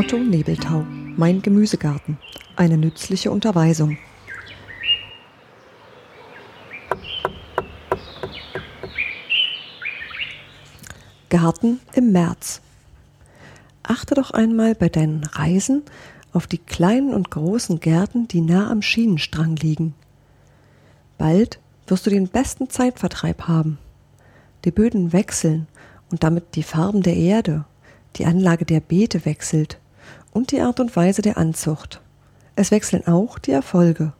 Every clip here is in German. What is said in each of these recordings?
Otto Nebeltau, Mein Gemüsegarten. Eine nützliche Unterweisung. Garten im März. Achte doch einmal bei deinen Reisen auf die kleinen und großen Gärten, die nah am Schienenstrang liegen. Bald wirst du den besten Zeitvertreib haben. Die Böden wechseln und damit die Farben der Erde, die Anlage der Beete wechselt und die Art und Weise der Anzucht. Es wechseln auch die Erfolge.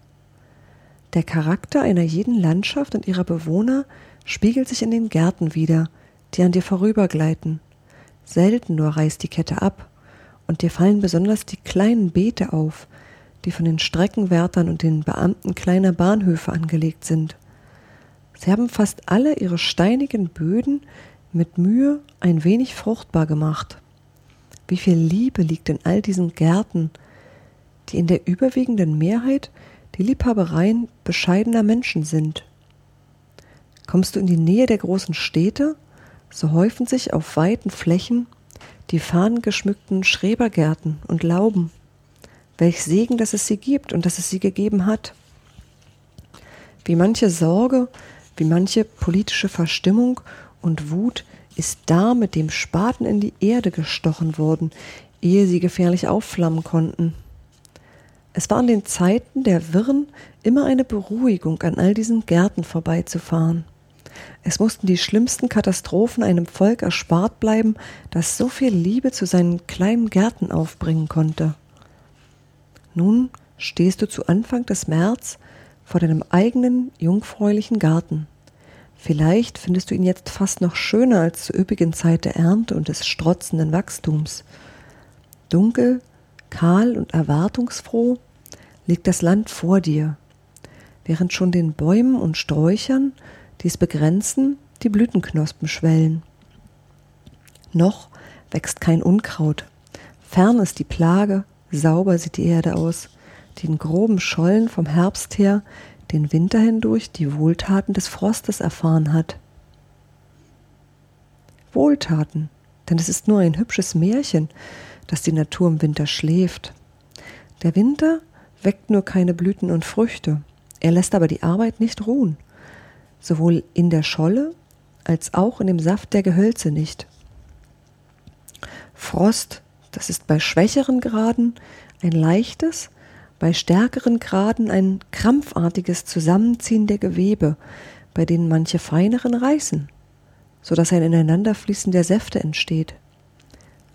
Der Charakter einer jeden Landschaft und ihrer Bewohner spiegelt sich in den Gärten wider, die an dir vorübergleiten. Selten nur reißt die Kette ab, und dir fallen besonders die kleinen Beete auf, die von den Streckenwärtern und den Beamten kleiner Bahnhöfe angelegt sind. Sie haben fast alle ihre steinigen Böden mit Mühe ein wenig fruchtbar gemacht. Wie viel Liebe liegt in all diesen Gärten, die in der überwiegenden Mehrheit die Liebhabereien bescheidener Menschen sind. Kommst du in die Nähe der großen Städte, so häufen sich auf weiten Flächen die fahnengeschmückten Schrebergärten und Lauben. Welch Segen, dass es sie gibt und dass es sie gegeben hat. Wie manche Sorge, wie manche politische Verstimmung und Wut ist da mit dem Spaten in die Erde gestochen worden, ehe sie gefährlich aufflammen konnten. Es war an den Zeiten der Wirren immer eine Beruhigung, an all diesen Gärten vorbeizufahren. Es mussten die schlimmsten Katastrophen einem Volk erspart bleiben, das so viel Liebe zu seinen kleinen Gärten aufbringen konnte. Nun stehst du zu Anfang des März vor deinem eigenen jungfräulichen Garten. Vielleicht findest du ihn jetzt fast noch schöner als zur üppigen Zeit der Ernte und des strotzenden Wachstums. Dunkel, kahl und erwartungsfroh liegt das Land vor dir, während schon den Bäumen und Sträuchern, die es begrenzen, die Blütenknospen schwellen. Noch wächst kein Unkraut. Fern ist die Plage, sauber sieht die Erde aus, die in groben Schollen vom Herbst her den Winter hindurch die Wohltaten des Frostes erfahren hat. Wohltaten, denn es ist nur ein hübsches Märchen, dass die Natur im Winter schläft. Der Winter weckt nur keine Blüten und Früchte, er lässt aber die Arbeit nicht ruhen, sowohl in der Scholle als auch in dem Saft der Gehölze nicht. Frost, das ist bei schwächeren Graden ein leichtes, bei stärkeren Graden ein krampfartiges Zusammenziehen der Gewebe, bei denen manche feineren reißen, so dass ein Ineinanderfließen der Säfte entsteht.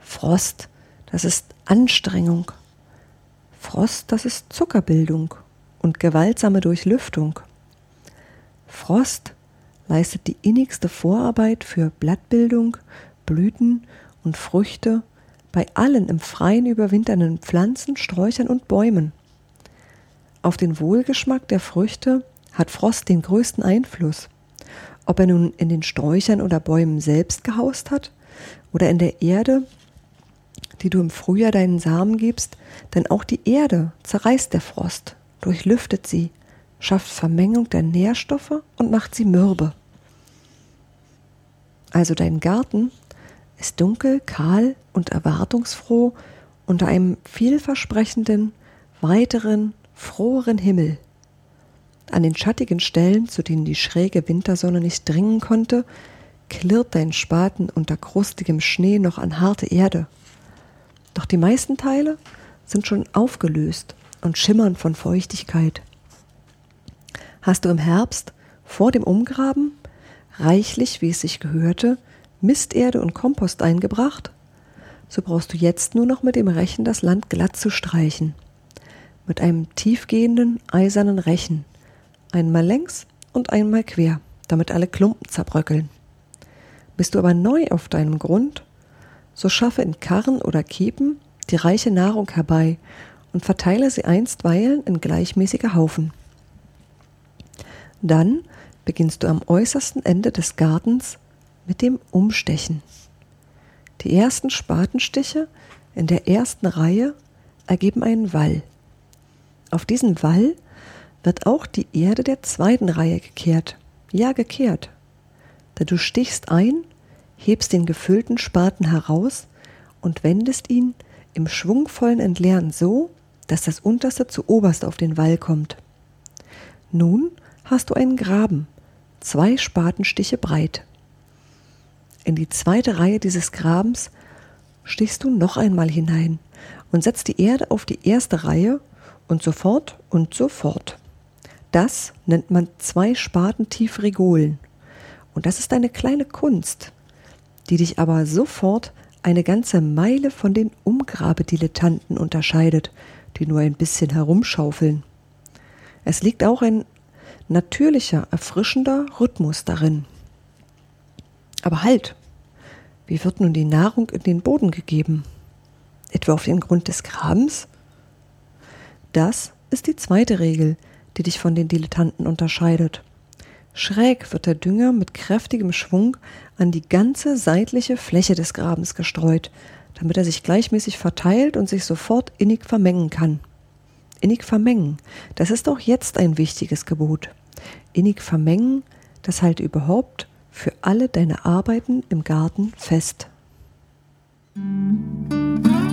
Frost, das ist Anstrengung. Frost, das ist Zuckerbildung und gewaltsame Durchlüftung. Frost leistet die innigste Vorarbeit für Blattbildung, Blüten und Früchte bei allen im Freien überwinternden Pflanzen, Sträuchern und Bäumen. Auf den Wohlgeschmack der Früchte hat Frost den größten Einfluss. Ob er nun in den Sträuchern oder Bäumen selbst gehaust hat oder in der Erde, die du im Frühjahr deinen Samen gibst, denn auch die Erde zerreißt der Frost, durchlüftet sie, schafft Vermengung der Nährstoffe und macht sie mürbe. Also dein Garten ist dunkel, kahl und erwartungsfroh unter einem vielversprechenden, weiteren froheren Himmel. An den schattigen Stellen, zu denen die schräge Wintersonne nicht dringen konnte, klirrt dein Spaten unter krustigem Schnee noch an harte Erde. Doch die meisten Teile sind schon aufgelöst und schimmern von Feuchtigkeit. Hast du im Herbst vor dem Umgraben reichlich, wie es sich gehörte, Misterde und Kompost eingebracht? So brauchst du jetzt nur noch mit dem Rechen das Land glatt zu streichen mit einem tiefgehenden eisernen Rechen, einmal längs und einmal quer, damit alle Klumpen zerbröckeln. Bist du aber neu auf deinem Grund, so schaffe in Karren oder Kiepen die reiche Nahrung herbei und verteile sie einstweilen in gleichmäßige Haufen. Dann beginnst du am äußersten Ende des Gartens mit dem Umstechen. Die ersten Spatenstiche in der ersten Reihe ergeben einen Wall. Auf diesen Wall wird auch die Erde der zweiten Reihe gekehrt. Ja, gekehrt. Da du stichst ein, hebst den gefüllten Spaten heraus und wendest ihn im schwungvollen Entleeren so, dass das unterste zu oberst auf den Wall kommt. Nun hast du einen Graben, zwei Spatenstiche breit. In die zweite Reihe dieses Grabens stichst du noch einmal hinein und setzt die Erde auf die erste Reihe und so fort und so fort. Das nennt man zwei Spaten tief Regolen. Und das ist eine kleine Kunst, die dich aber sofort eine ganze Meile von den Umgrabedilettanten unterscheidet, die nur ein bisschen herumschaufeln. Es liegt auch ein natürlicher, erfrischender Rhythmus darin. Aber halt, wie wird nun die Nahrung in den Boden gegeben? Etwa auf den Grund des Grabens? Das ist die zweite Regel, die dich von den Dilettanten unterscheidet. Schräg wird der Dünger mit kräftigem Schwung an die ganze seitliche Fläche des Grabens gestreut, damit er sich gleichmäßig verteilt und sich sofort innig vermengen kann. Innig vermengen, das ist auch jetzt ein wichtiges Gebot. Innig vermengen, das halte überhaupt für alle deine Arbeiten im Garten fest. Musik